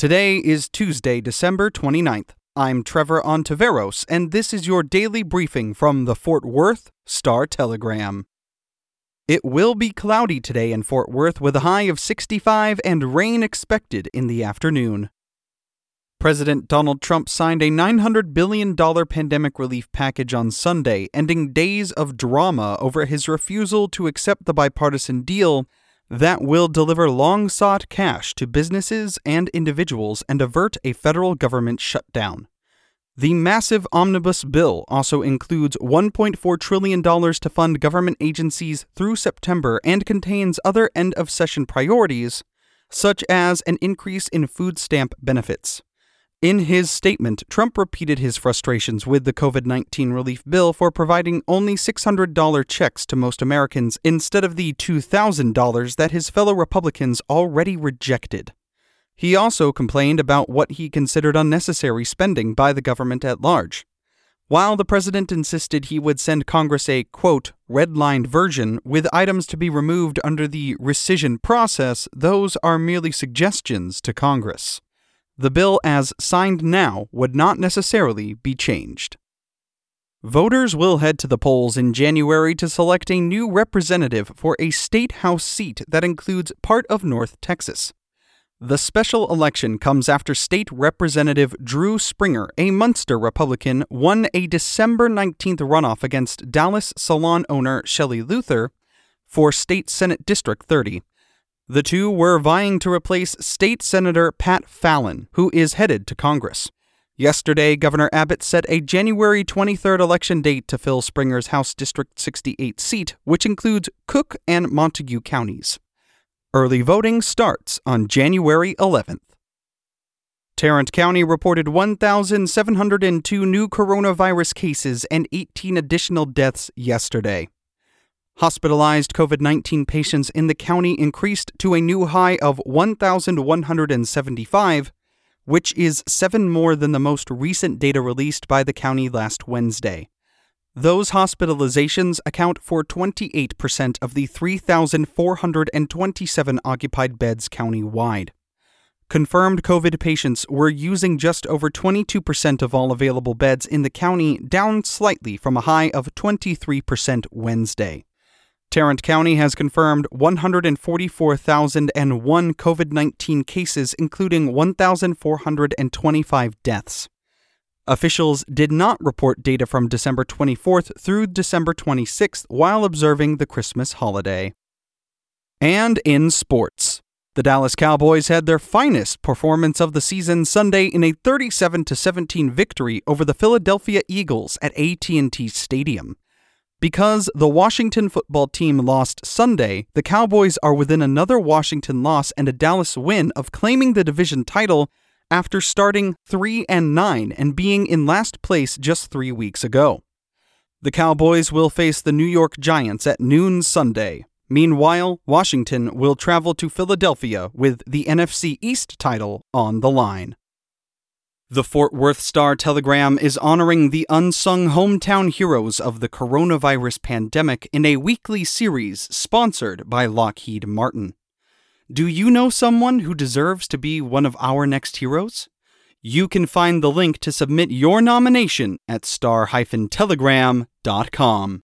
Today is Tuesday, December 29th. I'm Trevor Ontiveros, and this is your daily briefing from the Fort Worth Star Telegram. It will be cloudy today in Fort Worth with a high of 65 and rain expected in the afternoon. President Donald Trump signed a $900 billion pandemic relief package on Sunday, ending days of drama over his refusal to accept the bipartisan deal that will deliver long sought cash to businesses and individuals and avert a federal government shutdown. The massive omnibus bill also includes $1.4 trillion to fund government agencies through September and contains other end of session priorities, such as an increase in food stamp benefits. In his statement, Trump repeated his frustrations with the COVID 19 relief bill for providing only $600 checks to most Americans instead of the $2,000 that his fellow Republicans already rejected. He also complained about what he considered unnecessary spending by the government at large. While the president insisted he would send Congress a, quote, redlined version with items to be removed under the rescission process, those are merely suggestions to Congress. The bill as signed now would not necessarily be changed. Voters will head to the polls in January to select a new representative for a state house seat that includes part of North Texas. The special election comes after State Representative Drew Springer, a Muenster Republican, won a December 19th runoff against Dallas salon owner Shelley Luther for State Senate District 30. The two were vying to replace State Senator Pat Fallon, who is headed to Congress. Yesterday, Governor Abbott set a January 23rd election date to fill Springer's House District 68 seat, which includes Cooke and Montague counties. Early voting starts on January 11th. Tarrant County reported 1,702 new coronavirus cases and 18 additional deaths yesterday. Hospitalized COVID 19 patients in the county increased to a new high of 1,175, which is seven more than the most recent data released by the county last Wednesday. Those hospitalizations account for 28% of the 3,427 occupied beds countywide. Confirmed COVID patients were using just over 22% of all available beds in the county, down slightly from a high of 23% Wednesday. Tarrant County has confirmed 144,001 COVID 19 cases, including 1,425 deaths. Officials did not report data from December 24th through December 26th while observing the Christmas holiday. And in sports, the Dallas Cowboys had their finest performance of the season Sunday in a 37 17 victory over the Philadelphia Eagles at AT&T Stadium. Because the Washington football team lost Sunday, the Cowboys are within another Washington loss and a Dallas win of claiming the division title after starting 3 and 9 and being in last place just 3 weeks ago. The Cowboys will face the New York Giants at noon Sunday. Meanwhile, Washington will travel to Philadelphia with the NFC East title on the line. The Fort Worth Star Telegram is honoring the unsung hometown heroes of the coronavirus pandemic in a weekly series sponsored by Lockheed Martin. Do you know someone who deserves to be one of our next heroes? You can find the link to submit your nomination at star-telegram.com.